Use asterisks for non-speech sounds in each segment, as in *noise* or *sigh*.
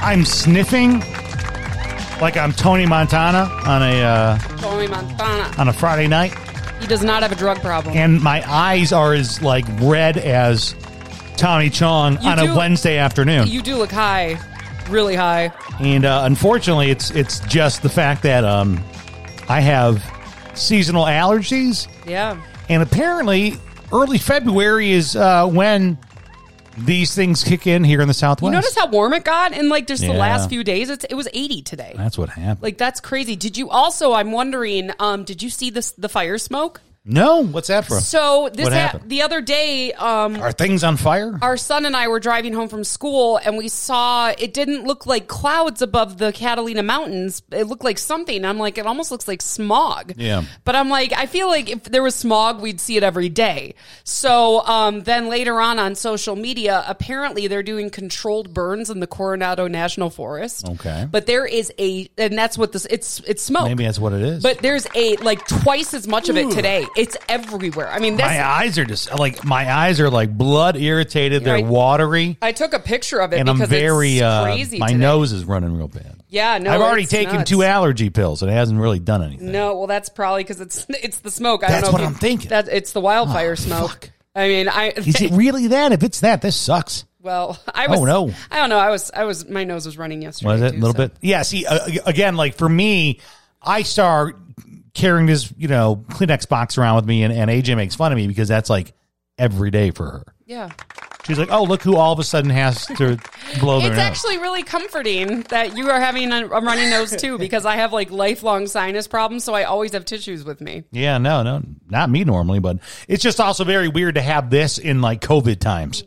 I'm sniffing like I'm Tony Montana on a uh, Tony Montana. on a Friday night, He does not have a drug problem. and my eyes are as like red as Tommy Chong You on do- a Wednesday afternoon. you do look high, really high. and uh, unfortunately, it's it's just the fact that um, I have seasonal allergies, Yeah. and apparently, early February is uh, when these things kick in here in the Southwest. You notice how warm it got in like just the Yeah. last few days? It's, it was 80 today. That's what happened. Like that's crazy. Did you also? I'm wondering. Um, did you see this the fire smoke? No, what's that for? So this What ha- happened? the other day. Um, Are things on fire? our son and I were driving home from school and we saw it didn't look like clouds above the Catalina Mountains. It looked like something. I'm like, it almost looks like smog. Yeah. But I'm like, I feel like if there was smog, we'd see it every day. So um, then later on on social media, apparently they're doing controlled burns in the Coronado National Forest. Okay. But there is a, and that's what this, it's, it's smoke. Maybe that's what it is. But there's a, like twice as much of it today. It's everywhere. I mean, this, my eyes are just like my eyes are like blood irritated. They're Right. watery, I took a picture of it and I'm because very it's uh, crazy. my today. nose is running real bad. Yeah, no, I've already taken nuts. two allergy pills, and it hasn't really done anything. No, well, that's probably because it's *laughs* it's the smoke. I That's don't know what you- I'm thinking. That it's the wildfire Oh, smoke. fuck. I mean, I *laughs* Is it really that? If it's that, this sucks. well, I was. Oh, no. I don't know. I was. I was. My nose was running yesterday. Was it a little so- bit? Yeah. See, uh, again, like for me, I start carrying this, you know, Kleenex box around with me, and, and AJ makes fun of me because that's like every day for her. Yeah, She's like, "Oh, look who all of a sudden has to blow their it's nose." actually really comforting that you are having a, a runny nose too, because I have like lifelong sinus problems, so I always have tissues with me. Yeah, no, no, not me normally, but it's just also very weird to have this in like COVID times,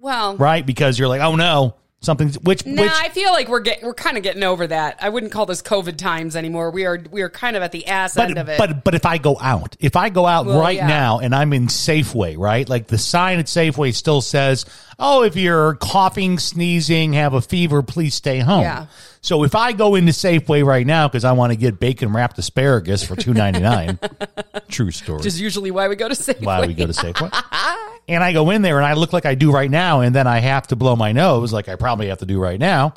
Well, right? Because you're like, oh no, something which which I feel like we're get, we're kind of getting over that. I wouldn't call this COVID times anymore. We are we are kind of at the ass end of it. but but if I go out, if I go out Well, right yeah. now and I'm in Safeway, right? Like the sign at Safeway still says, "Oh, if you're coughing, sneezing, have a fever, please stay home." Yeah. So if I go into Safeway right now because I want to get bacon wrapped asparagus for two ninety nine, *laughs* true story. which is usually why we go to Safeway. why we go to Safeway. *laughs* and I go in there and I look like I do right now, and then I have to blow my nose like I probably have to do right now.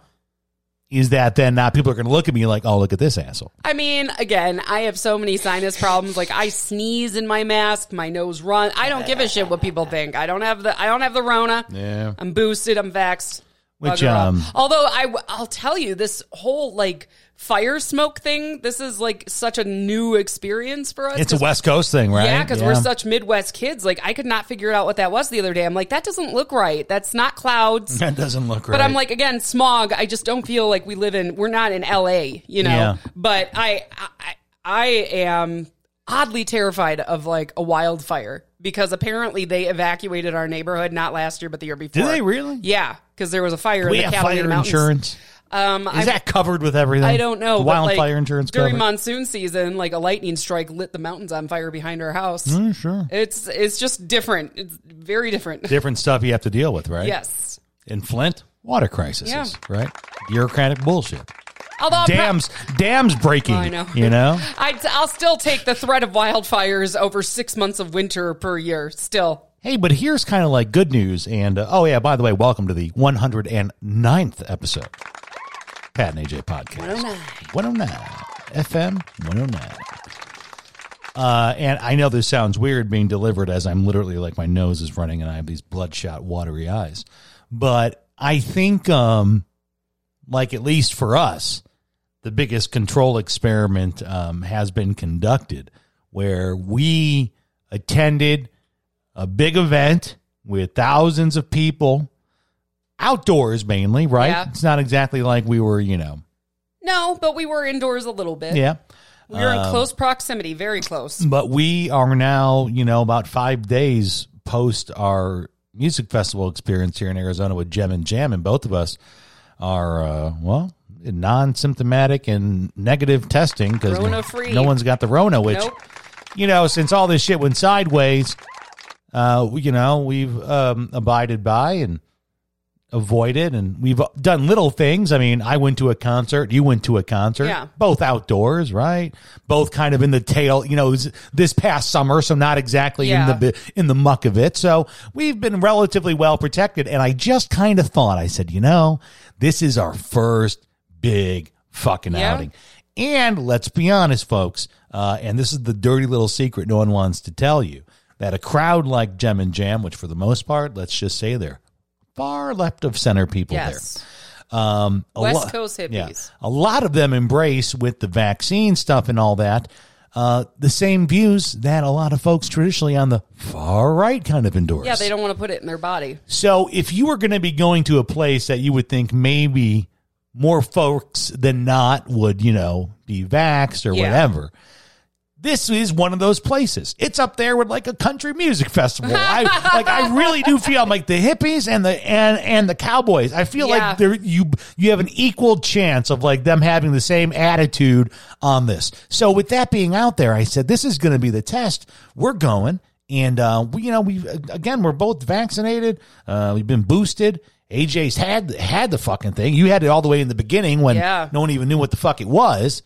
Is that then now people are going to look at me like, oh, look at this asshole? I mean, again, I have so many sinus problems. Like I sneeze in my mask, my nose run. I don't give a shit what people think. I don't have the I don't have the Rona. Yeah. I'm boosted. I'm vaxxed. Which, um, although I I'll tell you this whole like fire smoke thing. This is like such a new experience for us. It's a West Coast thing, right? Yeah, because we're such Midwest kids. Like I could not figure out what that was the other day. I'm like, that doesn't look right. That's not clouds. *laughs* That doesn't look right. But I'm like, again, smog. I just don't feel like we live in. We're not in L.A. You know. Yeah. But I, I, I am oddly terrified of like a wildfire because apparently they evacuated our neighborhood not last year but the year before. Did they really? Yeah, because there was a fire. we in the have fire Mountains. insurance. Um, Is I, that covered with everything? I don't know. Wildfire like, insurance during covered? monsoon season, like a lightning strike lit the mountains on fire behind our house. Mm, sure. It's it's just different. It's very different. *laughs* Different stuff you have to deal with, right? Yes. In Flint, water crises, Yeah. right? Bureaucratic bullshit. Although I'm pro- Dams, dams breaking. I know. You know. *laughs* I'd, I'll still take the threat of wildfires over six months of winter per year. Still, Hey, but here's kind of like good news. And uh, oh yeah, by the way, welcome to the 109th episode, Pat and AJ podcast. 109. 109. FM 109. Uh, and I know this sounds weird being delivered as I'm literally like my nose is running and I have these bloodshot, watery eyes. But I think, um, like at least for us, the biggest control experiment um, has been conducted where we attended a big event with thousands of people outdoors mainly, right? Yeah. It's not exactly like we were, you know, no, but we were indoors a little bit. yeah. we were in Um, close proximity, very close. But we are now, you know, about five days post our music festival experience here in Arizona with Gem and Jam, and both of us are, uh, well, non-symptomatic and negative testing because no one's got the Rona, which Nope. you know, since all this shit went sideways, uh, you know, we've um, abided by and avoided, and we've done little things. I mean, I went to a concert, you went to a concert, Yeah. both outdoors, right? Both kind of in the tail, you know, this past summer, so not exactly Yeah. in the in the muck of it. So we've been relatively well protected, and I just kind of thought, I said, you know, this is our first big fucking Yeah. outing. And let's be honest, folks, uh, and this is the dirty little secret no one wants to tell you that a crowd like Gem and Jam, which for the most part, let's just say they're far left of center people Yes. there. Um, a West lo- Coast hippies. yeah, a lot of them embrace with the vaccine stuff and all that. Uh, the same views that a lot of folks traditionally on the far right kind of endorse. Yeah, they don't want to put it in their body. So if you were going to be going to a place that you would think maybe more folks than not would, you know, be vaxxed or Yeah. whatever, this is one of those places. It's up there with like a country music festival. I like I really do feel I'm like the hippies and the and and the cowboys. I feel Yeah. like there you you have an equal chance of like them having the same attitude on this. So with that being out there, I said this is going to be the test. We're going and uh, we, you know, we again, we're both vaccinated. Uh, we've been boosted. AJ's had had the fucking thing. You had it all the way in the beginning when Yeah. no one even knew what the fuck it was.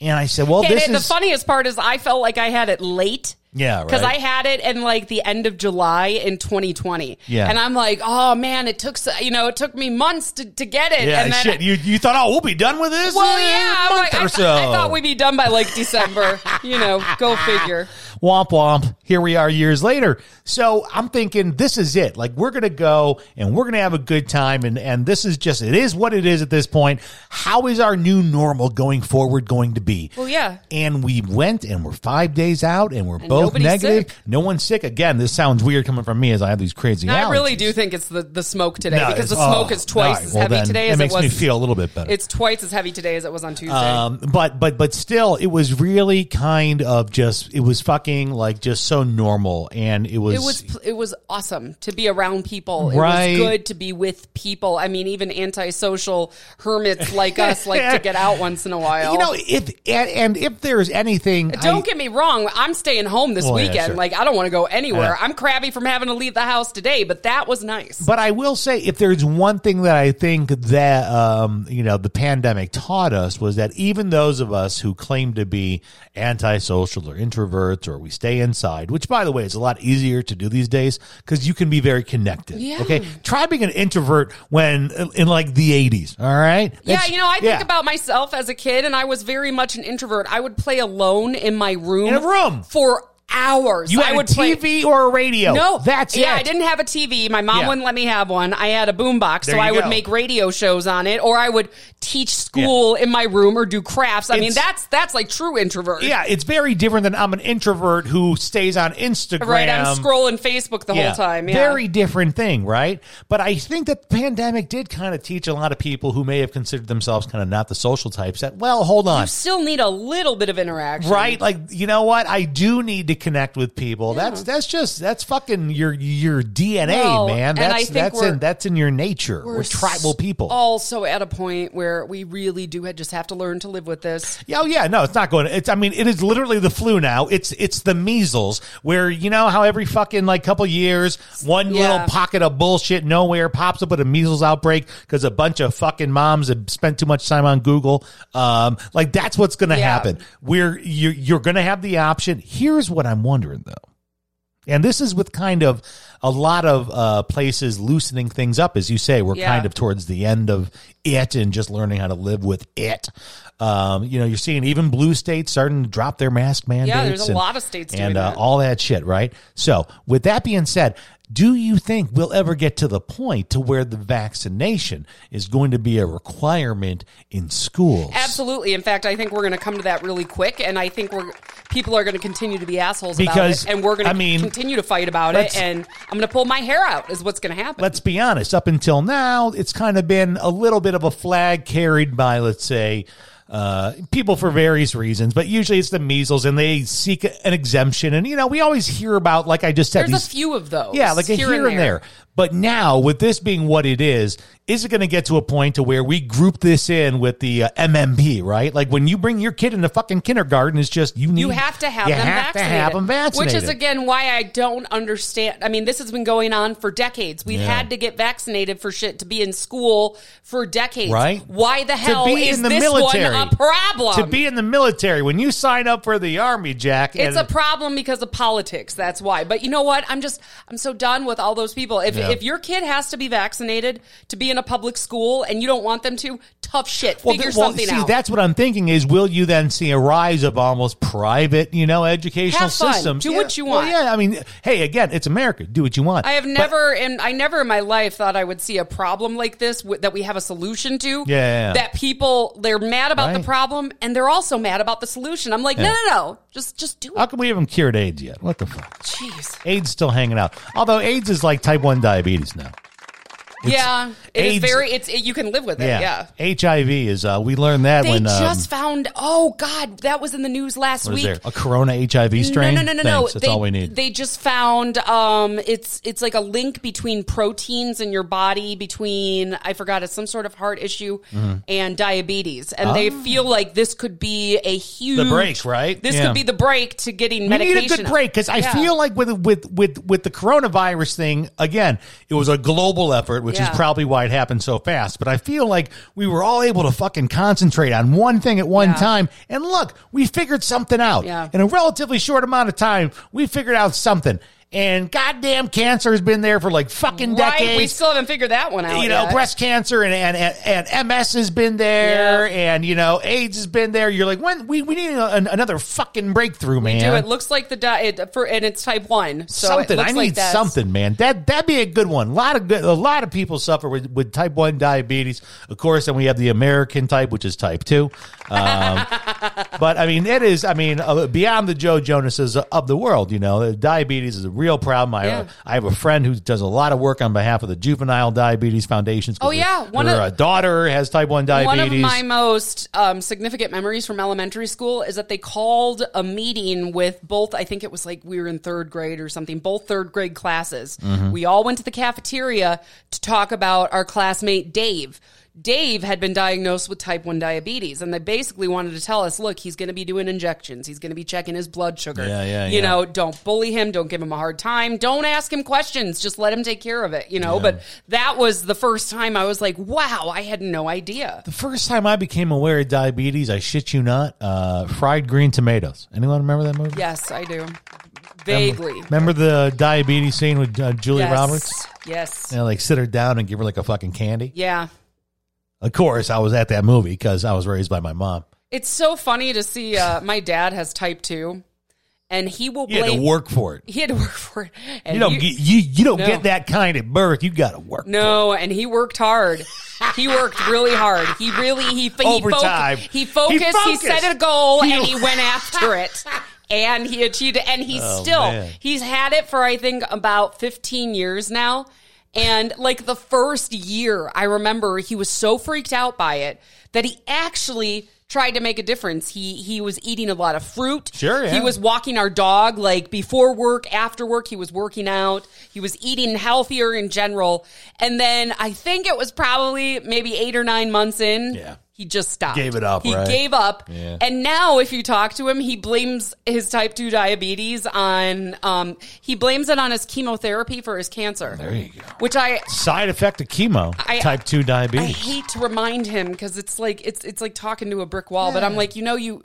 And I said, "Well, And this it- the funniest part is I felt like I had it late. Yeah, right." Because I had it in like the end of July in 2020. Yeah. And I'm like, oh man, it took, so- you know, it took me months to, to get it. yeah, and then, shit. You you thought, oh, we'll be done with this? well, yeah, month like, or I, so. I thought we'd be done by like December. *laughs* you know, go figure. womp womp. Here we are years later. So I'm thinking this is it. Like we're gonna go and we're gonna have a good time and and this is just it is what it is at this point. How is our new normal going forward going to be? Well, yeah. And we went and we're five days out and we're both nobody's negative. sick. No one's sick. Again, this sounds weird coming from me as I have these crazy. I really do think it's the, the smoke today No, because the smoke oh, is twice as Well, heavy then today it as makes it was. me feel a little bit better. It's twice as heavy today as it was on Tuesday. Um, but but but still, it was really kind of just it was fucking like just so normal, and it was it was it was awesome to be around people. Right. It was good to be with people. I mean, even antisocial hermits like us like to get out once in a while. *laughs* you know if and, and if there's anything, Don't I- get me wrong. I'm staying home this Well, yeah, weekend. sure. Like I don't want to go anywhere. Yeah. I'm crabby from having to leave the house today, but that was nice. But I will say, if there's one thing that I think that um, you know the pandemic taught us was that even those of us who claim to be antisocial or introverts or we stay inside, which by the way is a lot easier to do these days because you can be very connected. Yeah. Okay, try being an introvert when in like the 80s. All right. yeah, you know, I think yeah. about myself as a kid, and I was very much an introvert. I would play alone in my room In a room. for hours. you I would a play. TV or a radio. No, that's it. yeah. it. I didn't have a TV. My mom Yeah. wouldn't let me have one. I had a boombox, so I would make radio shows on it, or I would teach school in my room or do crafts. I mean, that's that's like true introvert. Yeah, it's very different than I'm an introvert who stays on Instagram. right. I'm scrolling Facebook the whole time. Yeah, Very different thing, right? But I think that the pandemic did kind of teach a lot of people who may have considered themselves kind of not the social types that, well, hold on. You still need a little bit of interaction, Right, like you know what? I do need to connect with people. That's that's just that's fucking your your DNA, Well, man. That's that's we're- in that's in your nature. We're, tribal people. Also, at a point where we really do just have to learn to live with this. Yeah, Oh yeah, no, it's not going. It's I mean, it is literally the flu now. It's it's the measles, where you know how every fucking like couple years, one Yeah. little pocket of bullshit nowhere pops up with a measles outbreak because a bunch of fucking moms have spent too much time on Google. Um, like that's what's going to Yeah. happen. Where you're you're going to have the option. Here's what I'm wondering though. And this is with kind of a lot of uh, places loosening things up, as you say. We're Yeah. kind of towards the end of it and just learning how to live with it. Um, you know, you're seeing even blue states starting to drop their mask mandates. Yeah, there's a and- lot of states doing and uh, all that shit, right? So, with that being said, do you think we'll ever get to the point to where the vaccination is going to be a requirement in schools? Absolutely. In fact, I think we're going to come to that really quick, and I think we're people are going to continue to be assholes Because, about it, and we're going I to mean, continue to fight about it, and I'm going to pull my hair out. Is what's going to happen. let's be honest, up until now, it's kind of been a little bit of a flag carried by, let's say, uh, people for various reasons, but usually it's the measles and they seek an exemption. And, you know, we always hear about, like I just said, There's these, a few of those. Yeah, like a here, and there. But now, with this being what it is, is it going to get to a point to where we group this in with the uh, MMP, right? Like when you bring your kid into fucking kindergarten, it's just you need You have to have you them have vaccinated. to have them vaccinated. Which is again why I don't understand. I mean, this has been going on for decades. We've Yeah. had to get vaccinated for shit to be in school for decades. Right. Why the hell to be is in the this military. one a problem? To be in the military when you sign up for the army, Jack. It's a problem because of politics. That's why. But you know what? I'm just I'm so done with all those people. If Yeah. If your kid has to be vaccinated to be in a public school and you don't want them to, tough shit. Well, Figure well, something see, out. that's what I'm thinking is will you then see a rise of almost private, you know, educational systems? Do what you Well, want. yeah, I mean, hey, again, it's America. Do what you want. I have But- never, and I never in my life thought I would see a problem like this w- that we have a solution to. Yeah, yeah, yeah. That people they're mad about the problem and they're also mad about the solution. I'm like, no, Yeah. no, no, just just do it. How come we haven't cured AIDS yet? What the fuck? Jeez. AIDS still hanging out. Although AIDS is like type one diabetes now. Yeah, it is AIDS- very. It's it, you can live with it. Yeah. HIV is. Uh, we learned that They when um, just found. Oh God, that was in the news last is week. there a Corona HIV strain? No, no, no, no, no. That's they, all we need. They just found um, it's it's like a link between proteins in your body between I forgot it's some sort of heart issue Mm-hmm. and diabetes, and they feel like this could be a huge Ah. The break, right? This Yeah. could be the break to getting we medication. need a good break because I feel like with with with with the coronavirus thing again, it was a global effort, which Yeah. is probably why it happened so fast. But I feel like we were all able to fucking concentrate on one thing at one Yeah. time, and look, we figured something out Yeah. in a relatively short amount of time. We figured out something, and goddamn, cancer has been there for like fucking right. decades We still haven't figured that one out. you know, yet. breast cancer and, and, and, and MS has been there Yeah. and, you know, AIDS has been there. You're like, when we, we need a, an- another fucking breakthrough, man. Do it looks like the diet for and it's type one. So something. It looks I like need that's- something, man. That that'd be a good one. A lot of good. A lot of people suffer with, with type one diabetes. Of course, and we have the American type, which is type two. Um, *laughs* but I mean, it is. I mean, uh, beyond the Joe Jonases of the world, you know, diabetes is a real problem. I Yeah. I have a friend who does a lot of work on behalf of the Juvenile Diabetes Foundations. 'cause Oh, yeah. her, One her, of- uh, daughter has type one diabetes. One of my most um, significant memories from elementary school is that they called a meeting with both, I think it was like we were in third grade or something, both third grade classes. Mm-hmm. We all went to the cafeteria to talk about our classmate Dave. Dave had been diagnosed with type 1 diabetes, and they basically wanted to tell us look, he's going to be doing injections. He's going to be checking his blood sugar. Yeah, yeah, You yeah. know, don't bully him. Don't give him a hard time. Don't ask him questions. Just let him take care of it, you know? But that was the first time I was like, wow, I had no idea. The first time I became aware of diabetes, I shit you not, uh, fried green tomatoes. Anyone remember that movie? Yes, I do. Vaguely. Remember the diabetes scene with uh, Julia yes. Roberts? Yes. You know, like sit her down and give her like a fucking candy. Yeah. Of course, I was at that movie because I was raised by my mom. It's so funny to see uh, my dad has type 2 and he will You had to work for it. He had to work for it. And You don't you- get you you don't No. get that kind at birth. You got to work. No, and he worked hard. He worked really hard. He really he he, Overtime. he focused. He, focused. set a goal He- and he went after it. And he achieved it. And he's Oh, still man. he's had it for I think about 15 years now. And like the first year, I remember he was so freaked out by it that he actually tried to make a difference. He he was eating a lot of fruit. Sure, yeah. He was walking our dog like before work, after work. He was working out. He was eating healthier in general. And then I think it was probably maybe eight or nine months in. Yeah. He just stopped. Gave it up, He right? gave up. Yeah. And now if you talk to him, he blames his type 2 diabetes on, um, he blames it on his chemotherapy for his cancer. There you go. Which I, Side effect of chemo, I- type two diabetes. I diabetes. hate to remind him because it's like it's it's like talking to a brick wall. But I'm like, you know, you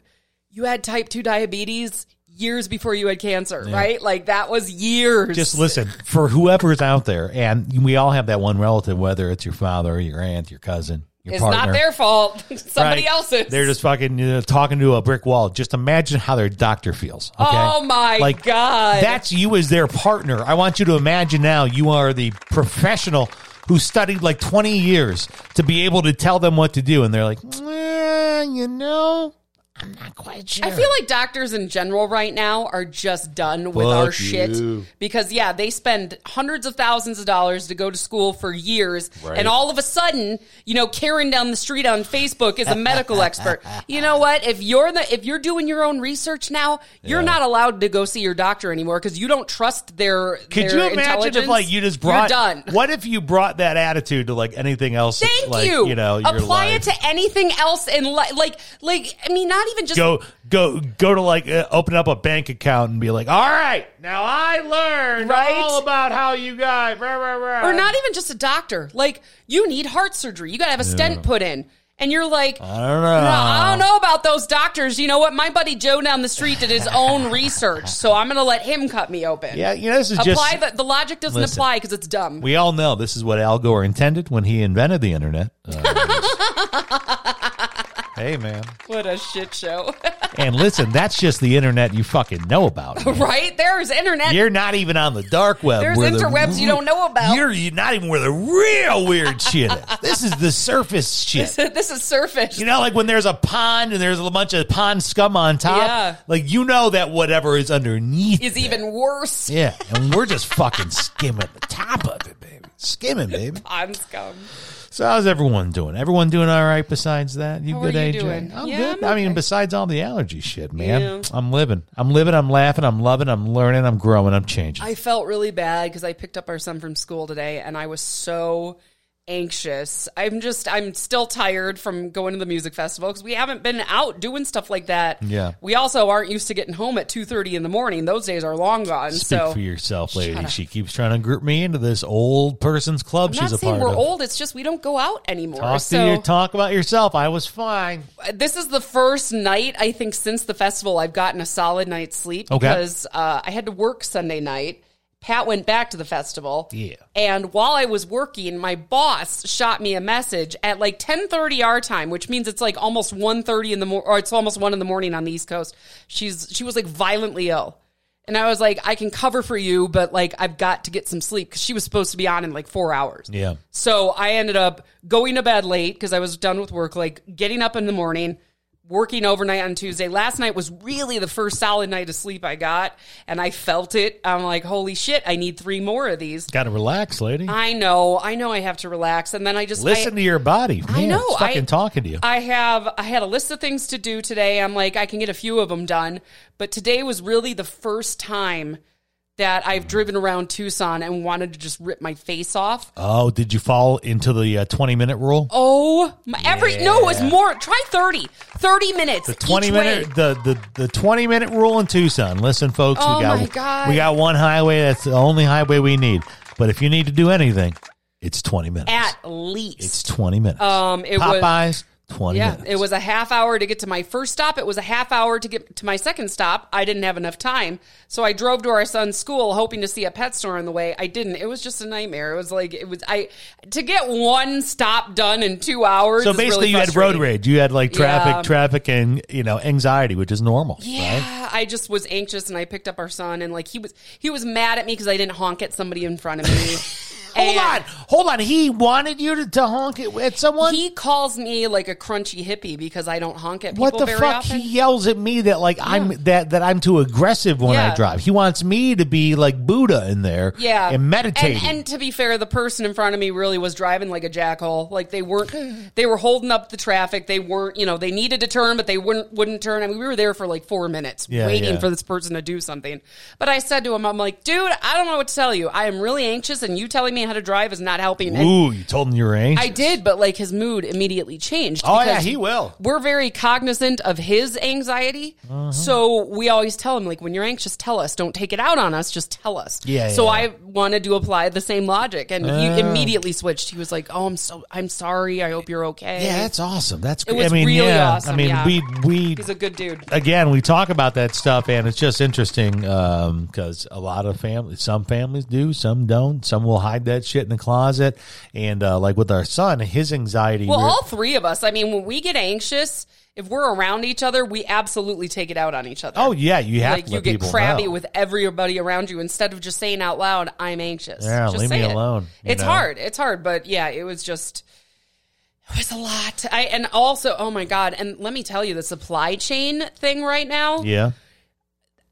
you had type two diabetes years before you had cancer, right? Like that was years. Just listen for whoever's out there, and we all have that one relative, whether it's your father, your aunt, your cousin, your it's partner. not their fault. *laughs* Somebody right? else's. They're just fucking you know, talking to a brick wall. Just imagine how their doctor feels. Okay? Oh, my like, God. That's you as their partner. I want you to imagine now you are the professional who studied like 20 years to be able to tell them what to do. And they're like, "Eh, you know, I'm not quite sure. I feel like doctors in general right now are just done with Fuck our you. shit because yeah, they spend hundreds of thousands of dollars to go to school for years, Right. and all of a sudden, you know, Karen down the street on Facebook is a medical *laughs* expert. You know what? If you're the if you're doing your own research now, you're Yeah. not allowed to go see your doctor anymore because you don't trust their. Could their you imagine if intelligence. like you just brought You're done. What if you brought that attitude to like anything else? Thank like, you. You know, your apply life? it to anything else in life. Like, like I mean, not even just go go go to like uh, open up a bank account and be like, all right, now I learned Right? all about how you guys, rah, rah, rah. or not even just a doctor. Like you need heart surgery. You got to have a stent put in. And you're like, I don't know. I don't know about those doctors. You know what? My buddy Joe down the street did his own research, so I'm going to let him cut me open. Yeah, you know, this is apply just. the, the logic doesn't Listen. apply because it's dumb. we all know this is what Al Gore intended when he invented the internet. Uh, *laughs* hey, man. what a shit show, *laughs* And listen, that's just the internet you fucking know about. right? There's internet. You're not even on the dark web. There's where the- interwebs you don't know about. You're, you're not even where the real weird shit is. This is the surface shit. *laughs* this is surface. You know, like when there's a pond and there's a bunch of pond scum on top. Yeah. Like you know that whatever is underneath is even worse. Yeah, and we're just fucking skimming the top of it, baby. Skimming, baby. *laughs* I'm scum. So how's everyone doing? Everyone doing all right besides that? You How good, AJ? doing? I'm Yeah, good. I'm I mean, okay. besides all the allergy shit, man. Yeah. I'm living. I'm living, I'm laughing, I'm loving, I'm learning, I'm growing, I'm changing. I felt really bad because I picked up our son from school today and I was so anxious. I'm just, I'm still tired from going to the music festival because we haven't been out doing stuff like that. Yeah. We also aren't used to getting home at 2.30 in the morning. Those days are long gone. Speak so for yourself, lady. She keeps trying to group me into this old person's club I'm she's a saying part we're of. old. It's just we don't go out anymore. Talk so to you. Talk about yourself. I was fine. this is the first night I think since the festival I've gotten a solid night's sleep Okay. because uh, I had to work Sunday night. Pat went back to the festival. Yeah. And while I was working, my boss shot me a message at like 10:30 our time, which means it's like almost 1:30 in the morning or it's almost 1 in the morning on the East Coast. She's she was like violently ill. And I was like, I can cover for you, but like I've got to get some sleep because she was supposed to be on in like four hours. Yeah. So I ended up going to bed late because I was done with work, like getting up in the morning, working overnight on Tuesday. Last night was really the first solid night of sleep I got, and I felt it. I'm like, holy shit, I need three more of these. Got to relax, lady. I know, I know I have to relax. And then I just Listen I, to your body. Man, I know. It's fucking I- talking to you. I have I had a list of things to do today. I'm like I can get a few of them done, but today was really the first time that I've driven around Tucson and wanted to just rip my face off. oh, did you fall into the uh, 20 minute rule? Oh, my, every no, it was more. Try 30. 30 minutes. The twenty each minute way. the, the the twenty minute rule in Tucson. Listen, folks, Oh we got my God. we got one highway. That's the only highway we need. But if you need to do anything, it's twenty minutes. at least. it's twenty minutes. Um, it was- Popeyes twenty yeah, minutes. it was a half hour to get to my first stop. It was a half hour to get to my second stop. I didn't have enough time. So I drove to our son's school hoping to see a pet store on the way. I didn't. It was just a nightmare. It was like it was I to get one stop done in 2 hours. So basically, really you had road rage. You had like traffic, Yeah. traffic, and you know anxiety, which is normal. Right? Yeah, I just was anxious and I picked up our son and like he was he was mad at me because I didn't honk at somebody in front of me. *laughs* Hold on, hold on. He wanted you to, to honk it at someone. He calls me like a crunchy hippie because I don't honk at people what the very fuck? often. He yells at me that like I'm that that I'm too aggressive when I drive. He wants me to be like Buddha in there, Yeah, and meditating. And, and to be fair, the person in front of me really was driving like a jackhole. Like they weren't, *sighs* they were holding up the traffic. They weren't, you know, they needed to turn, but they wouldn't wouldn't turn. I mean, we were there for like four minutes Yeah, waiting yeah. for this person to do something. But I said to him, I'm like, dude, I don't know what to tell you. I am really anxious, and you telling me how to drive is not helping. And Ooh, you told him you were anxious. I did, but like his mood immediately changed. Oh, yeah, he will. We're very cognizant of his anxiety, Uh-huh. so we always tell him like, when you're anxious, tell us. Don't take it out on us. Just tell us. Yeah, So yeah. I wanted to apply the same logic, and Ah. he immediately switched. He was like, "Oh, I'm so I'm sorry. I hope you're okay." Yeah, that's awesome. That's It great. was I mean, really yeah. awesome, I mean, yeah. we we he's a good dude. again we talk about that stuff, and it's just interesting because a lot of families, some families do, some don't. Some will hide that shit in the closet, and uh, like with our son, his anxiety. Well, all three of us. I mean, when we get anxious, if we're around each other, we absolutely take it out on each other. oh yeah, you have like to you get crabby know. with everybody around you instead of just saying out loud, "I'm anxious." Yeah, Just leave me it. alone, It's know? hard. It's hard, but yeah, it was just. It was a lot. I and also, oh my god! And let me tell you, the supply chain thing right now. Yeah.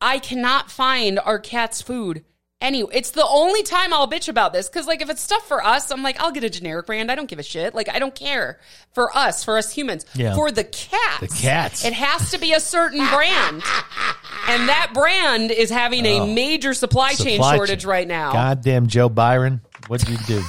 I cannot find our cat's food. Anyway, it's the only time I'll bitch about this because, like, if it's stuff for us, I'm like, I'll get a generic brand. I don't give a shit. Like, I don't care for us, for us humans. Yeah. For the cats, The cats. it has to be a certain brand, and that brand is having a oh. major supply, chain shortage chain. right now. Goddamn Joe Biden. What'd you do?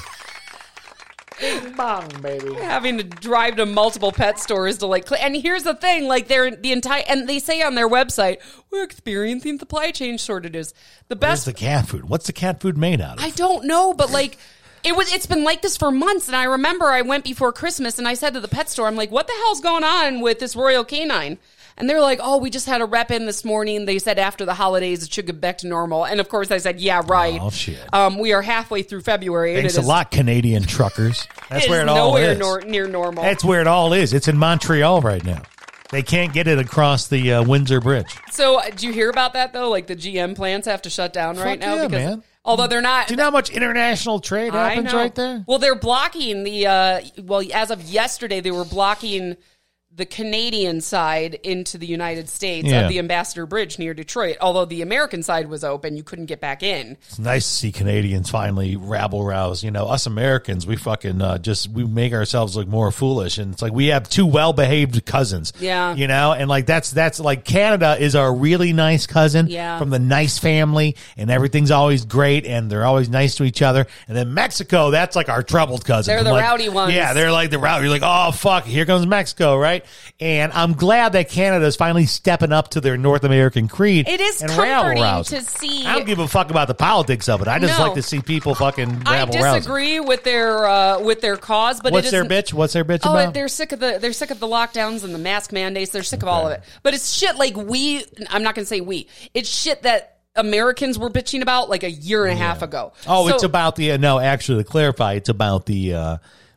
Having to drive to multiple pet stores to like and here's the thing like they're the entire and they say on their website we're experiencing supply chain shortages the Where's best the cat food? What's the cat food made out of? i don't know but like it was it's been like this for months and i remember i went before christmas and i said to the pet store i'm like what the hell's going on with this Royal Canin and they're like, "Oh, we just had a rep in this morning. They said after the holidays it should get back to normal." And of course, I said, "Yeah, right." Oh, shit. Um, we are halfway through February. and Thanks a is- lot, Canadian truckers. That's where it all is. nor- near normal. That's where it all is. It's in Montreal right now. They can't get it across the uh, Windsor Bridge. So, uh, do you hear about that though? Like the GM plants have to shut down right now yeah, because man. although they're not. Do you know how much international trade happens right there? Well, they're blocking the. Uh, well, as of yesterday, they were blocking the Canadian side into the United States Yeah. of the Ambassador Bridge near Detroit. Although the American side was open, you couldn't get back in. It's nice to see Canadians finally rabble rouse. You know, us Americans, we fucking uh, just we make ourselves look more foolish, and it's like we have two well behaved cousins. Yeah. you know, and like that's that's like Canada is our really nice cousin. Yeah. from the nice family, and everything's always great, and they're always nice to each other. And then Mexico, that's like our troubled cousin. They're the Like, rowdy ones. Yeah, they're like the rowdy. You're like, oh fuck, here comes Mexico, right? And I'm glad that Canada is finally stepping up to their North American creed. It is and comforting to see- I don't give a fuck about the politics of it. I just No. like to see people fucking I rabble rousing. disagree with their uh, with their cause, but What's their bitch? What's their bitch Oh, about? they're sick of the they're sick of the lockdowns and the mask mandates. They're sick of all of it. But it's shit like we. I'm not going to say we. It's shit that Americans were bitching about like a year and a half ago. Oh, So- it's about the uh, no. Actually, to clarify, it's about the uh,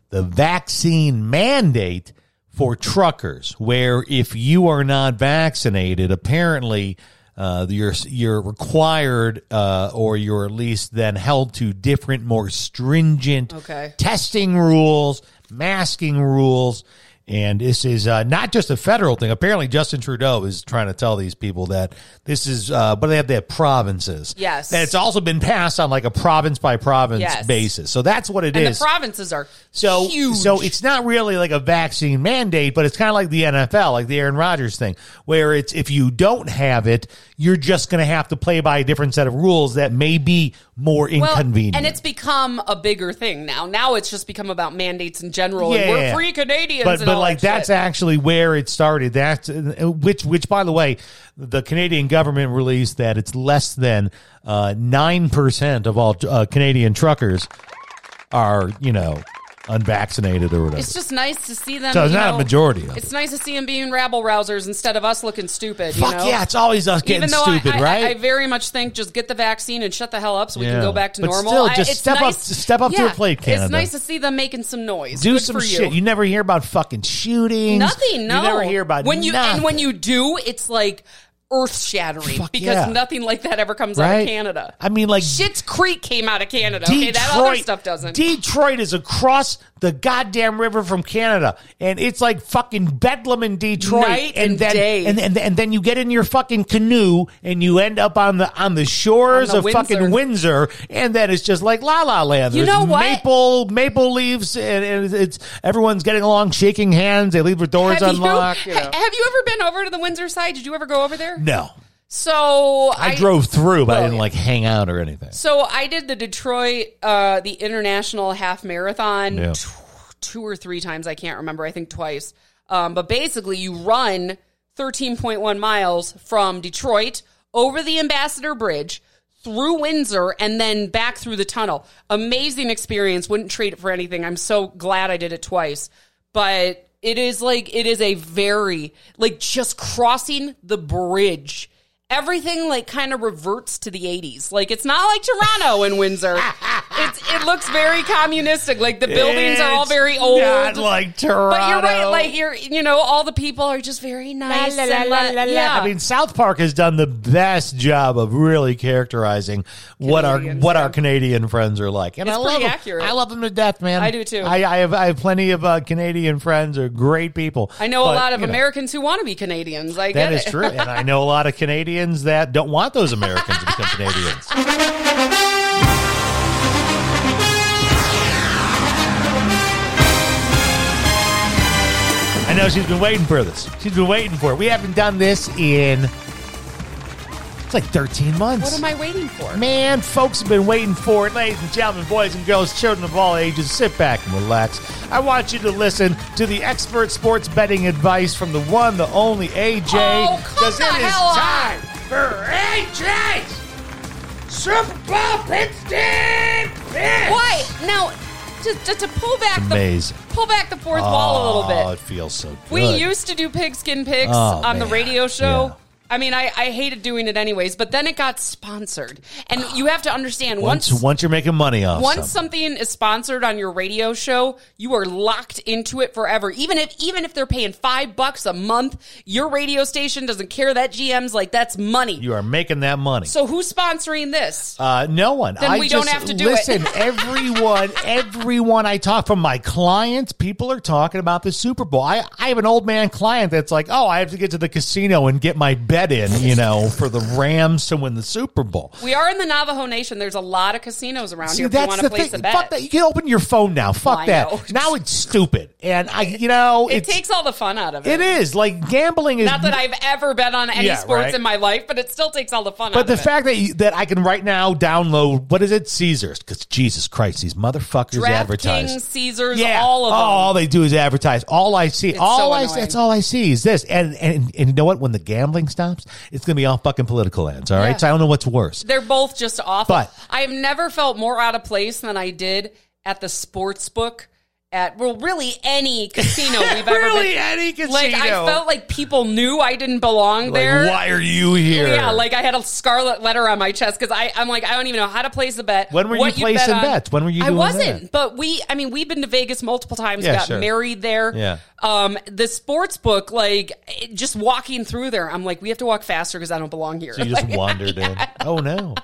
the vaccine mandate for truckers, where if you are not vaccinated, apparently. Uh, you're you're required, uh, or you're at least then held to different, more stringent Okay. testing rules, masking rules, and this is uh, not just a federal thing. Apparently, Justin Trudeau is trying to tell these people that this is, uh, but they have their provinces. Yes. And it's also been passed on like a province by province Yes. basis. So that's what it is. and the provinces are So, huge. so it's not really like a vaccine mandate, but it's kind of like the NFL, like the Aaron Rodgers thing, where it's if you don't have it, you're just going to have to play by a different set of rules that may be more well, inconvenient. and it's become a bigger thing now. Now it's just become about mandates in general. and Yeah. we're free Canadians. but but like that that's shit. actually where it started. That's uh, which which by the way, the Canadian government released that it's less than uh, nine percent of all uh, Canadian truckers are you know unvaccinated or whatever. It's just nice to see them. So it's you not a majority of It's nice to see them being rabble rousers instead of us looking stupid. Fuck you know? yeah, it's always us getting Even though stupid, I, I, right? I very much think just get the vaccine and shut the hell up so we Yeah. can go back to But normal. still, just step up- nice- step up to yeah, the plate, Canada. It's nice to see them making some noise. do Good some shit. You never hear about fucking shootings. Nothing. No. You never hear about when you nothing. and when you do, it's like earth shattering because yeah. nothing like that ever comes out of Canada. I mean, like Schitt's Creek came out of Canada. okay, that other stuff doesn't. Detroit is across the goddamn river from Canada, and it's like fucking bedlam in Detroit. Night and, and then day. And, and and then you get in your fucking canoe and you end up on the on the shores On the of fucking Windsor. Windsor, and then it's just like la la land. You know what? Maple maple leaves, and, and it's everyone's getting along, shaking hands. They leave their doors have, unlocked. You, know. have you ever been over to the Windsor side? Did you ever go over there? No, So I, drove through, but I didn't like hang out or anything. So I did the Detroit, uh, the international half marathon Yeah. t- two or three times. I can't remember. I think twice. Um, but basically, you run 13.1 miles from Detroit over the Ambassador Bridge through Windsor and then back through the tunnel. Amazing experience. Wouldn't trade it for anything. I'm so glad I did it twice. But it is like, it is a very, like just crossing the bridge. Everything like kind of reverts to the 80s. Like it's not like Toronto and Windsor. It's it's it looks very communistic. Like the buildings are all very old. Not like Toronto. but you're right. Like you're, you know, all the people are just very nice. la, la, and, la, la, la. yeah. I mean, South Park has done the best job of really characterizing what our Canadians, what yeah. our Canadian friends are like, and It's I love pretty them. accurate. I love them to death, man. I do too. I, I have I have plenty of uh, Canadian friends. Are great people. I know a lot of you know, Americans who want to be Canadians. I That get is it. true, and I know a lot of Canadians *laughs* that don't want those Americans to become Canadians. I know she's been waiting for this. She's been waiting for it. We haven't done this in it's like 13 months. What am I waiting for? Man, folks have been waiting for it. Ladies and gentlemen, boys and girls, children of all ages, sit back and relax. I want you to listen to the expert sports betting advice from the one, the only AJ. Oh, Because the it is time for AJ's Super Bowl Pigskin Picks. Why now? Just, just to pull back Amazing. the pull back the fourth wall a little bit. Oh, it feels so good. We used to do pigskin picks Oh, on the radio show. Yeah. I mean, I, I hated doing it anyways, but then it got sponsored, and you have to understand once, once once you're making money off once something. something is sponsored on your radio show, you are locked into it forever. Even if even if they're paying five bucks a month, your radio station doesn't care. That GM's like that's money. you are making that money. so who's sponsoring this? Uh, no one. Then I we just, don't have to do it. listen, everyone, *laughs* everyone I talk from my clients, people are talking about the Super Bowl. I, I have an old man client that's like, oh, I have to get to the casino and get my bet in, you know, for the Rams to win the Super Bowl. we are in the Navajo Nation. There's a lot of casinos around See, here. If you that's want the to place thing. a bet, Fuck that. You can open your phone now. Fuck I that. know. Now it's stupid, and I, you know, it it's, takes all the fun out of it. It is like gambling is Not that I've ever bet on any Yeah, sports right. in my life, but it still takes all the fun out of it. But the of it. fact that you, that I can right now download what is it Caesars because Jesus Christ these motherfuckers advertise DraftKings, Caesars, yeah all of them. Oh, all they do is advertise all I see all so I annoying. that's all I see is this and, and and you know what when the gambling stops it's gonna be all fucking political ads all right Yeah. so I don't know what's worse They're both just awful. But- I have never felt more out of place than I did at the sports book at well, really any casino *laughs* we've ever Really, been. any casino. Like I felt like people knew I didn't belong like there. why are you here Yeah, like I had a scarlet letter on my chest because I I'm like I don't even know how to place a bet. When were you placing bet bets? When were you I wasn't, that? but we I mean we've been to Vegas multiple times. Yeah, got sure. married there. Yeah. Um, the sports book, like just walking through there, I'm like we have to walk faster because I don't belong here. So you just *laughs* wandered *laughs* in. Oh no.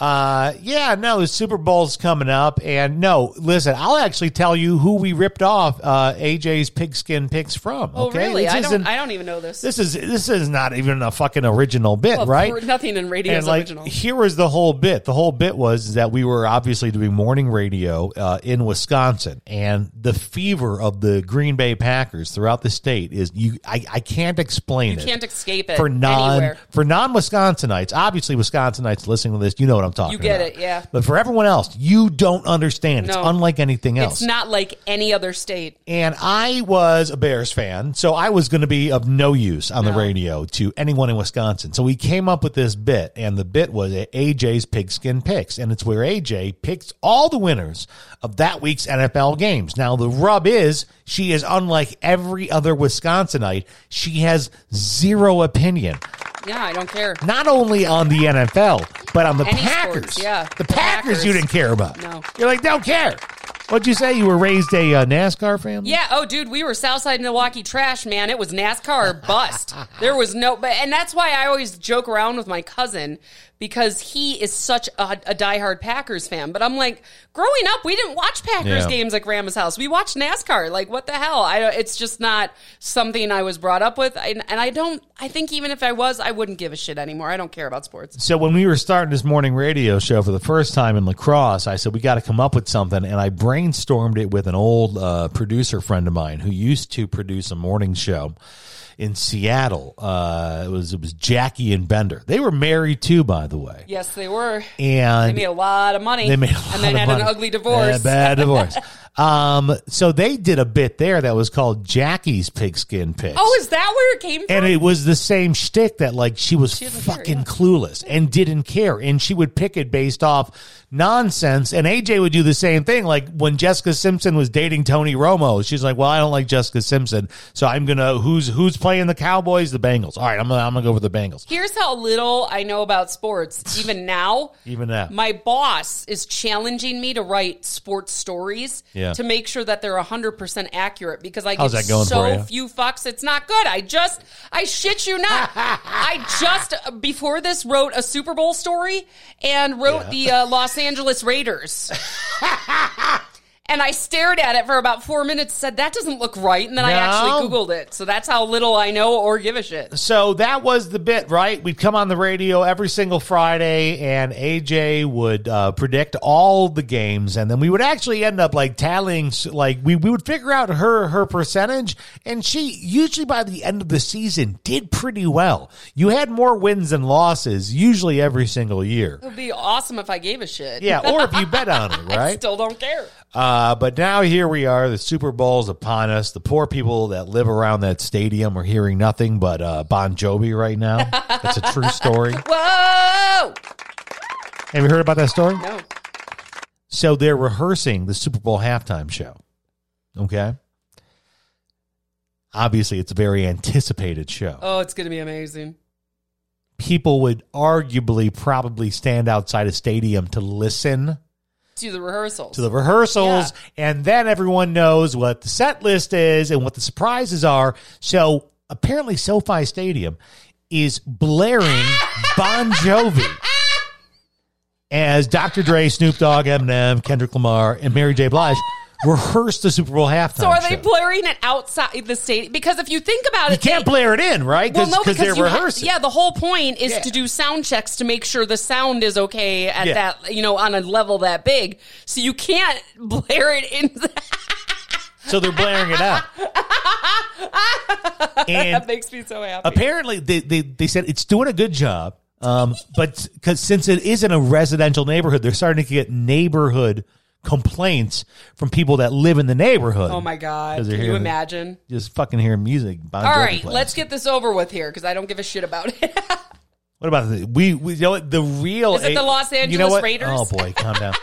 Uh, yeah, no, the Super Bowl's coming up, and no, listen, I'll actually tell you who we ripped off uh, AJ's pigskin picks from. oh okay, really? This I don't I don't even know this. This is this is not even a fucking original bit, Well, right? Nothing in radio and is like original. here was the whole bit. The whole bit was that we were obviously doing morning radio uh, in Wisconsin, and the fever of the Green Bay Packers throughout the state is you. I, I can't explain You it. You can't escape it for non anywhere. for non Wisconsinites. Obviously, Wisconsinites listening to this, you know what I'm talking You get about. it, yeah. But for everyone else, you don't understand. It's No. unlike anything else. It's not like any other state. And I was a Bears fan, so I was going to be of no use on the radio to anyone in Wisconsin. So we came up with this bit, and the bit was AJ's Pigskin Picks, and it's where AJ picks all the winners of that week's NFL games. Now, the rub is she is unlike every other Wisconsinite. She has zero opinion, Yeah, I don't care. not only on the NFL, but on the Any Packers. sports, yeah. The, The Packers, Packers. you didn't care about. No. You're like, don't care. What'd you say? You were raised a uh, NASCAR family? Yeah. Oh, dude, we were Southside Milwaukee trash, man. It was NASCAR or bust. there was no, but and that's why I always joke around with my cousin because he is such a, a diehard Packers fan. But I'm like, growing up, we didn't watch Packers Yeah. games at Grandma's house. We watched NASCAR. Like, what the hell? I it's just not something I was brought up with, I, and I don't. I think even if I was, I wouldn't give a shit anymore. I don't care about sports. So when we were starting this morning radio show for the first time in La Crosse, I said we got to come up with something, and I brainstormed it with an old uh, producer friend of mine who used to produce a morning show in Seattle. Uh, it was it was Jackie and Bender. They were married too, by the way, Yes, they were. and They made a lot of money. they made a lot and then had money. an ugly divorce. Bad divorce. *laughs* um, so they did a bit there that was called Jackie's Pigskin Picks. Oh, is that where it came from? And it was the same shtick that like she was She doesn't care, fucking yeah. clueless and didn't care, and she would pick it based off nonsense. And AJ would do the same thing. Like when Jessica Simpson was dating Tony Romo, she's like, "Well, I don't like Jessica Simpson, so I'm gonna who's who's playing the Cowboys, the Bengals. All right, I'm gonna I'm gonna go with the Bengals. Here's how little I know about sports. *laughs* Even now, Even that. my boss is challenging me to write sports stories Yeah. to make sure that they're 100% accurate because I How's going so few fucks. It's not good. I just, I shit you not. *laughs* I just, before this, wrote a Super Bowl story and wrote the uh, Los Angeles *laughs* Raiders. *laughs* And I stared at it for about four minutes, said, that doesn't look right. And then I actually Googled it. So that's how little I know or give a shit. So that was the bit, right? We'd come on the radio every single Friday, and AJ would uh, predict all the games, and then we would actually end up like tallying, like we, we would figure out her her percentage, and she usually by the end of the season did pretty well. You had more wins than losses usually every single year. It would be awesome if I gave a shit. Yeah, or if you bet on it, *laughs* I right? still don't care. Uh, but now here we are. The Super Bowl's upon us. The poor people that live around that stadium are hearing nothing but uh, Bon Jovi right now. That's a true *laughs* story. Whoa! Have you heard about that story? No. So they're rehearsing the Super Bowl halftime show. Okay. Obviously, it's a very anticipated show. Oh, it's going to be amazing. People would arguably probably stand outside a stadium to listen To the rehearsals. to the rehearsals, and then everyone knows what the set list is and what the surprises are. So apparently, SoFi Stadium is blaring *laughs* Bon Jovi as Dr. Dre, Snoop Dogg, Eminem, Kendrick Lamar, and Mary J. Blige rehearse the Super Bowl halftime. so are they show. blaring it outside the stadium? Because if you think about You it, you can't they- blare it in, right? Well, no, because they're you ha- rehearsing. yeah, the whole point is Yeah. to do sound checks to make sure the sound is okay at Yeah. that, you know, on a level that big. So you can't *laughs* blare it in. *laughs* So they're blaring it out. *laughs* and that makes me so happy. apparently they, they, they said it's doing a good job um, but because since it is in a residential neighborhood they're starting to get neighborhood complaints from people that live in the neighborhood oh my god! Can you imagine? just fucking hearing music Bon All right, let's get this over with here because I don't give a shit about it. *laughs* what about the we, we you know what the real Is it the Los you know Angeles what? Raiders? oh boy calm down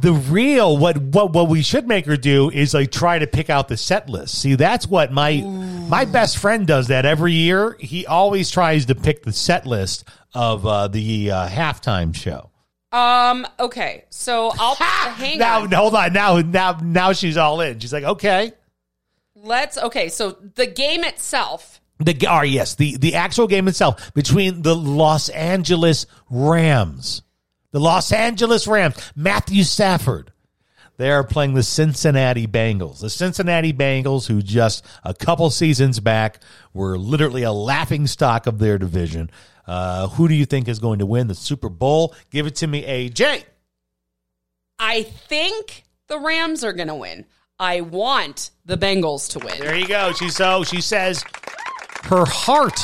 the real what what what we should make her do is like try to pick out the set list. See, that's what my my best friend does that every year. He always tries to pick the set list of uh, the uh, halftime show. Um. Okay. So I'll *laughs* hang now, on. hold on. Now, now, now she's all in. She's like, okay. Let's. Okay. So the game itself. The oh, yes, the the actual game itself between the Los Angeles Rams, the Los Angeles Rams, Matthew Stafford. They are playing the Cincinnati Bengals. The Cincinnati Bengals, who just a couple seasons back were literally a laughing stock of their division. Uh, who do you think is going to win the Super Bowl? Give it to me, AJ. I think the Rams are going to win. I want the Bengals to win. There you go. She so she says her heart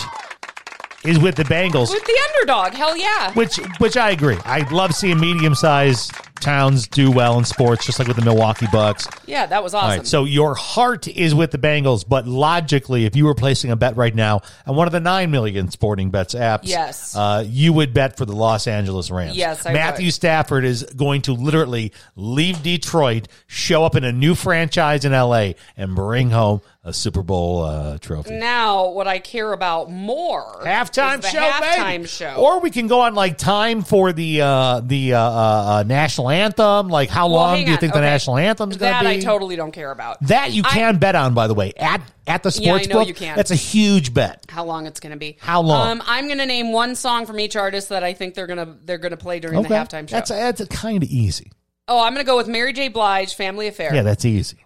is with the Bengals. With the underdog, hell yeah. Which which I agree. I love seeing medium sized towns do well in sports, just like with the Milwaukee Bucks. Yeah, that was awesome. right, so your heart is with the Bengals, but logically, if you were placing a bet right now on one of the nine million sporting bets apps, Yes. uh, you would bet for the Los Angeles Rams. Yes, I Matthew would. Stafford is going to literally leave Detroit, show up in a new franchise in LA, and bring home a Super Bowl uh, trophy. now, what I care about more halftime is the show, halftime baby. show. Or we can go on like time for the uh, the uh, uh, uh, national anthem. Like how Well, long do you on. think the Okay. national anthem's going to be? that? I totally don't care about. that you I- can bet on, by the way, at at the Yeah, I sports know book. you can. That's a huge bet. how long it's going to be? How long? Um, I'm going to name one song from each artist that I think they're going to they're going to play during the halftime show. That's that's kind of easy. oh, I'm going to go with Mary J. Blige, "Family Affair." Yeah, that's easy.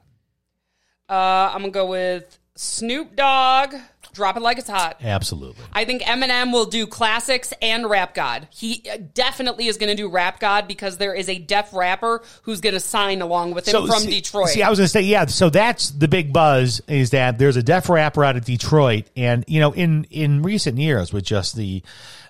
Uh, I'm going to go with Snoop Dogg, "Drop It Like It's Hot." Absolutely. I think Eminem will do classics and Rap God. He uh, definitely is going to do Rap God because there is a deaf rapper who's going to sign along with him from see, Detroit. See, I was going to say, yeah. So that's the big buzz is that there's a deaf rapper out of Detroit, and you know, in in recent years with just the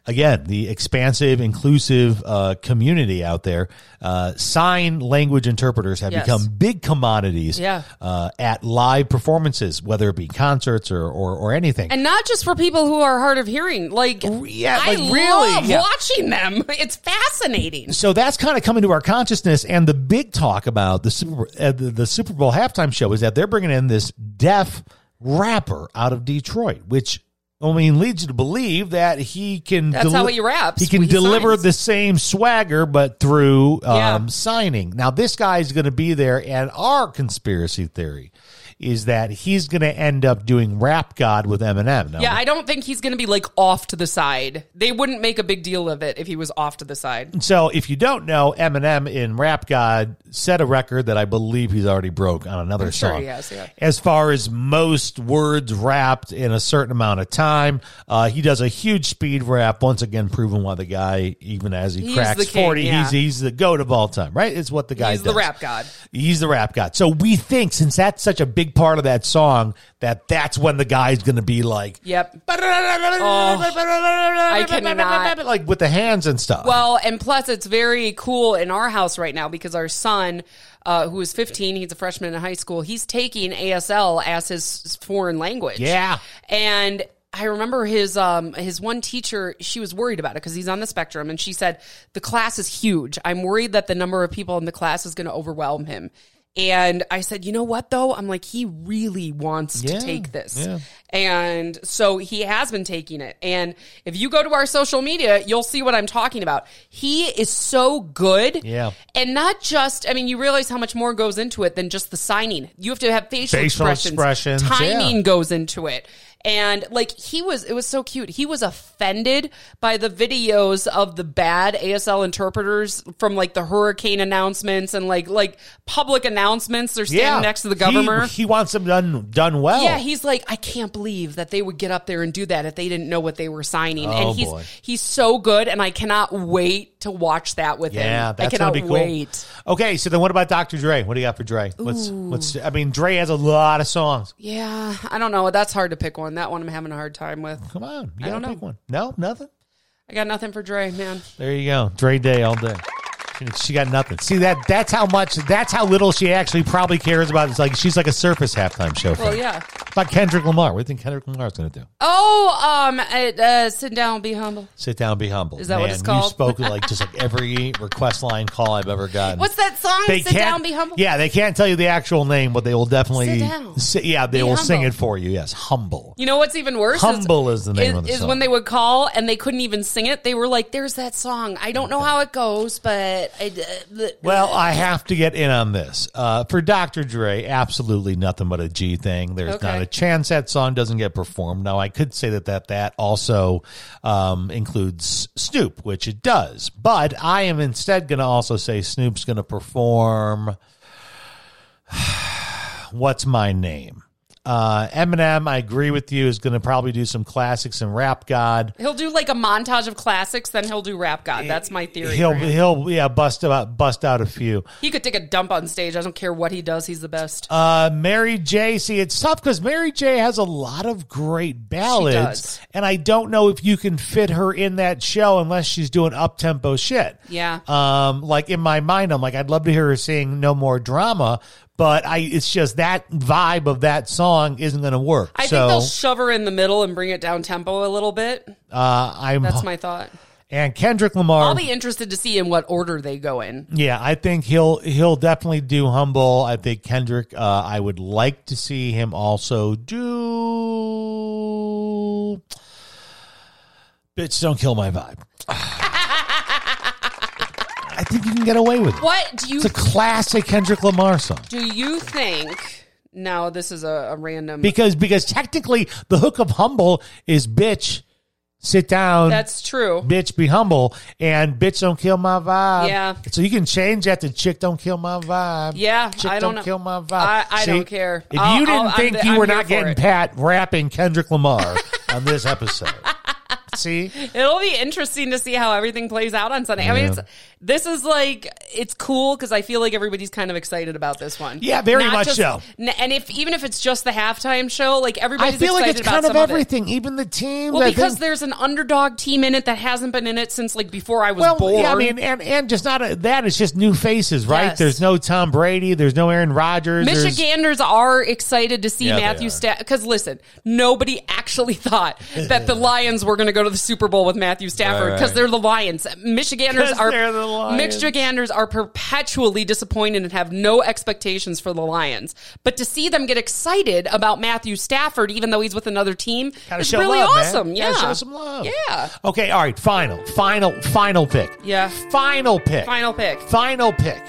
again, the expansive, inclusive uh, community out there, uh, sign language interpreters have Yes. become big commodities Yeah. uh, at live performances, whether it be concerts or, or, or anything. And not just for people who are hard of hearing. Like, yeah, I like, really, love yeah. watching them. *laughs* It's fascinating. so that's kind of coming to our consciousness, and the big talk about the Super uh, the, the Super Bowl halftime show is that they're bringing in this deaf rapper out of Detroit, which I mean leads you to believe that he can. That's how he raps He can he deliver signs. the same swagger, but through um, Yeah. signing. Now this guy is going to be there, and our conspiracy theory is that he's going to end up doing Rap God with Eminem. Now, Yeah, I don't think he's going to be like off to the side. They wouldn't make a big deal of it if he was off to the side. So if you don't know, Eminem in Rap God set a record that I believe he's already broke on another sure song. he has, yeah. As far as most words rapped in a certain amount of time, uh, he does a huge speed rap. Once again, proving why the guy, even as he He's cracks king, forty, yeah. he's he's the goat of all time. Right? It's what the guy He's does. the rap god. He's the rap god. So we think since that's such a big part of that song, that that's when the guy's going to be like, Yep. I cannot. like with the hands and stuff. Well, and plus, it's very cool in our house right now because our son, uh, who is 15, he's a freshman in high school, he's taking ASL as his foreign language. Yeah. And I remember his um his one teacher she was worried about it because he's on the spectrum and she said the class is huge. I'm worried that the number of people in the class is going to overwhelm him. And I said, you know what though? I'm like, he really wants Yeah, to take this. yeah. And so he has been taking it. And if you go to our social media, you'll see what I'm talking about. He is so good. Yeah. And not just, I mean, you realize how much more goes into it than just the signing. You have to have facial, Facial expressions. expressions, Timing yeah. goes into it. And like he was, it was so cute. He was offended by the videos of the bad ASL interpreters from like the hurricane announcements and like like public announcements. They're standing next to the governor. He, he wants them done done well. Yeah, he's like, I can't believe that they would get up there and do that if they didn't know what they were signing. Oh, and he's boy. he's so good, and I cannot wait to watch that with Yeah, him. that's I cannot gonna be cool. wait. Okay, so then what about Dr. Dre? What do you got for Dre? What's what's I mean, Dre has a lot of songs. Yeah, I don't know. That's hard to pick one. That one I'm having a hard time with. Come on, you I gotta don't know. pick one. No, nothing. I got nothing for Dre, man. There you go, Dre Day all day. She, she got nothing. See that? That's how much. That's how little she actually probably cares about. It's like she's like a surface halftime show. Well, fan. yeah. About Kendrick Lamar. What do you think Kendrick Lamar's going to do? Oh, um, uh, uh, sit down, be humble. Sit down, be humble. Is that what it's called? You spoke like just like *laughs* every request line call I've ever gotten. What's that song? They sit down, be humble. Yeah, they can't tell you the actual name, but they will definitely. Sit down. yeah, they Be will sing it for you. Yes, humble. You know what's even worse? Humble is the name is, of the song. is when they would call and they couldn't even sing it. They were like, "There's that song. I don't know how it goes, but I, uh, Well, I have to get in on this. Uh, for Dr. Dre, absolutely nothing but a G thing. There's Okay. not a chance that song doesn't get performed. Now, I could say that that, that also um, includes Snoop, which it does. But I am instead going to also say Snoop's going to perform *sighs* What's My Name? Uh, Eminem, I agree with you, is going to probably do some classics and Rap God. He'll do like a montage of classics, then he'll do Rap God. That's my theory. He'll he'll yeah bust out bust out a few. He could take a dump on stage. I don't care what he does. He's the best. Uh, Mary J. See, it's tough because Mary J. has a lot of great ballads, does. and I don't know if you can fit her in that show unless she's doing up tempo shit. Yeah. Um, like in my mind, I'm like, I'd love to hear her sing "No More Drama," but I, it's just that vibe of that song isn't going to work. I so think they'll shove her in the middle and bring it down tempo a little bit. uh, I'm That's my thought. and Kendrick Lamar. I'll be interested to see in what order they go in. Yeah, I think he'll he'll definitely do humble. I think Kendrick. Uh, I would like to see him also do. Bitch, don't kill my vibe. *laughs* Think you can get away with it. What do you It's a classic Kendrick Lamar song do you think? No, this is a, a random. because because technically the hook of humble is bitch, sit down. That's true. bitch be humble and bitch don't kill my vibe. Yeah. So you can change that to chick don't kill my vibe. Yeah, chick I don't know. kill my vibe. I- I don't care. If I'll- you didn't I'll- I'm think you I'm were not getting it. Pat rapping Kendrick Lamar *laughs* on this episode, See, It'll be interesting to see how everything plays out on Sunday. I mean, it's this is like it's cool because I feel like everybody's kind of excited about this one. Yeah, very Not much just- so. n- And if even if it's just the halftime show, like everybody's I everybody's feel like excited it's about kind of some it. everything. Even the team. Well, because think- there's an underdog team in it that hasn't been in it since like before I was well, born. yeah, I mean, and and just not a, that. It's just new faces, right? Yes. There's no Tom Brady. There's no Aaron Rodgers. Michiganders are excited to see Yeah, Matthew are. Stafford. Because listen, nobody actually *laughs* thought that the *laughs* Lions were going to go to the Super Bowl with Matthew Stafford because right. they're the Lions. Michiganders are they're the are perpetually disappointed and have no expectations for the Lions. But to see them get excited about Matthew Stafford, even though he's with another team, Gotta is really love, man. awesome. Gotta Yeah, show some love. Yeah. Okay, all right. Final, final, final pick. Yeah. Final pick. Final pick. Final pick.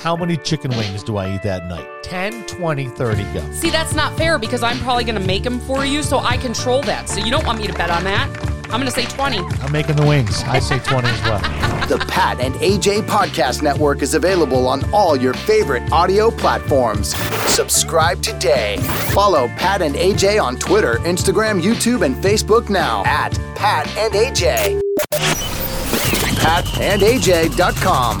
How many chicken wings do I eat that night? 10, 20, 30, go. See, that's not fair because I'm probably going to make them for you, so I control that. So you don't want me to bet on that. I'm going to say 20. I'm making the wings. I say 20 as well. *laughs* The Pat and AJ Podcast Network is available on all your favorite audio platforms. Subscribe today. Follow Pat and AJ on Twitter, Instagram, YouTube, and Facebook now at Pat and AJ. PatandAJ.com.